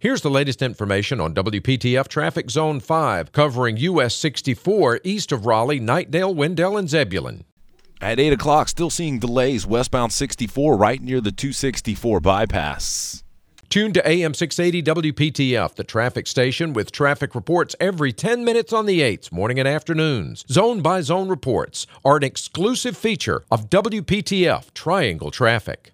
Here's the latest information on WPTF Traffic Zone 5, covering US 64 east of Raleigh, Knightdale, Wendell, and Zebulon. At 8 o'clock, still seeing delays westbound 64 right near the 264 bypass. Tune to AM 680 WPTF, the traffic station with traffic reports every 10 minutes on the 8s, morning and afternoons. Zone by zone reports are an exclusive feature of WPTF Triangle Traffic.